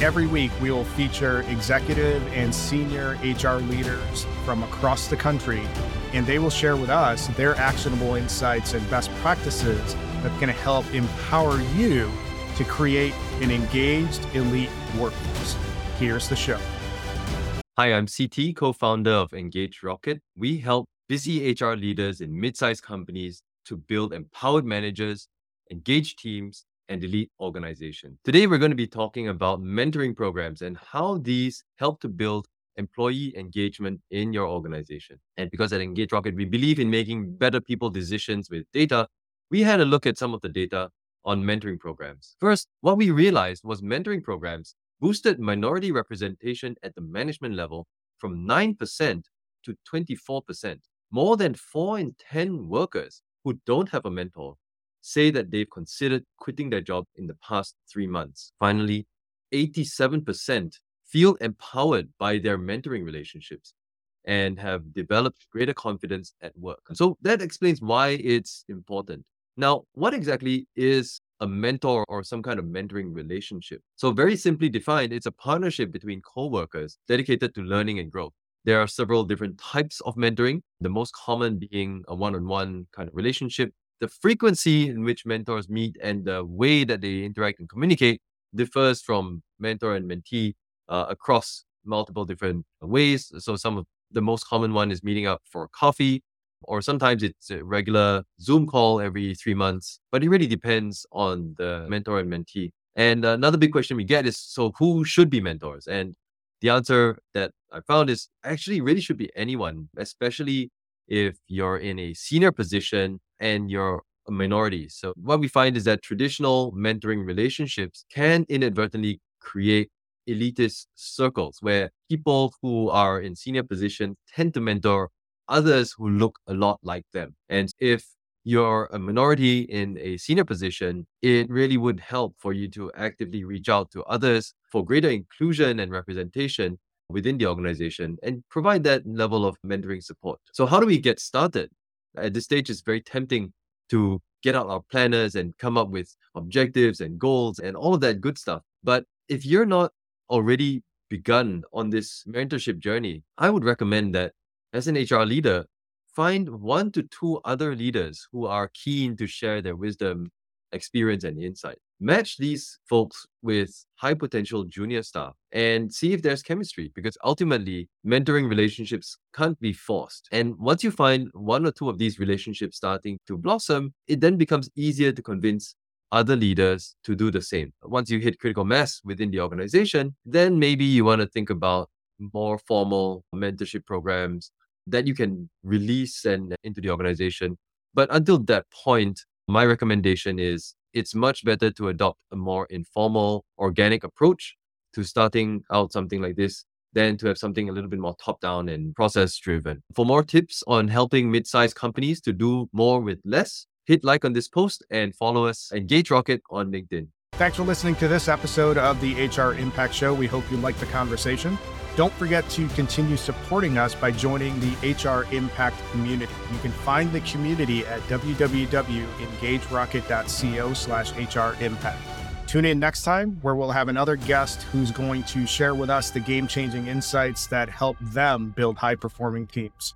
Every week, we will feature executive and senior HR leaders from across the country, and they will share with us their actionable insights and best practices that can help empower you to create an engaged elite workforce. Here's the show. Hi, I'm CT, co founder of Engage Rocket. We help busy HR leaders in mid sized companies to build empowered managers, engaged teams, and elite organization. Today, we're going to be talking about mentoring programs and how these help to build employee engagement in your organization. And because at Engage Rocket, we believe in making better people decisions with data, we had a look at some of the data on mentoring programs. First, what we realized was mentoring programs boosted minority representation at the management level from 9% to 24%. More than 4 in 10 workers who don't have a mentor say that they've considered quitting their job in the past three months. Finally, 87% feel empowered by their mentoring relationships and have developed greater confidence at work. So that explains why it's important. Now, what exactly is a mentor or some kind of mentoring relationship? So, very simply defined, it's a partnership between co-workers dedicated to learning and growth. There are several different types of mentoring, the most common being a one on one kind of relationship. The frequency in which mentors meet and the way that they interact and communicate differs from mentor and mentee uh, across multiple different ways. So, some of the most common one is meeting up for coffee, or sometimes it's a regular Zoom call every three months, but it really depends on the mentor and mentee. And another big question we get is so who should be mentors? And the answer that I found is actually really should be anyone, especially if you're in a senior position and you're a minority. So what we find is that traditional mentoring relationships can inadvertently create elitist circles where people who are in senior positions tend to mentor others who look a lot like them. And if you're a minority in a senior position, it really would help for you to actively reach out to others for greater inclusion and representation within the organization and provide that level of mentoring support. So, how do we get started? At this stage, it's very tempting to get out our planners and come up with objectives and goals and all of that good stuff. But if you're not already begun on this mentorship journey, I would recommend that as an HR leader, find one to two other leaders who are keen to share their wisdom, experience, and insight. Match these folks with high potential junior staff and see if there's chemistry because ultimately mentoring relationships can't be forced. And once you find one or two of these relationships starting to blossom, it then becomes easier to convince other leaders to do the same. Once you hit critical mass within the organization, then maybe you want to think about more formal mentorship programs that you can release and into the organization. But until that point, my recommendation is it's much better to adopt a more informal, organic approach to starting out something like this than to have something a little bit more top down and process driven. For more tips on helping mid sized companies to do more with less, hit like on this post and follow us Engage Rocket on LinkedIn. Thanks for listening to this episode of the HR Impact Show. We hope you liked the conversation. Don't forget to continue supporting us by joining the HR Impact community. You can find the community at www.engagerocket.co slash HR Impact. Tune in next time where we'll have another guest who's going to share with us the game changing insights that help them build high performing teams.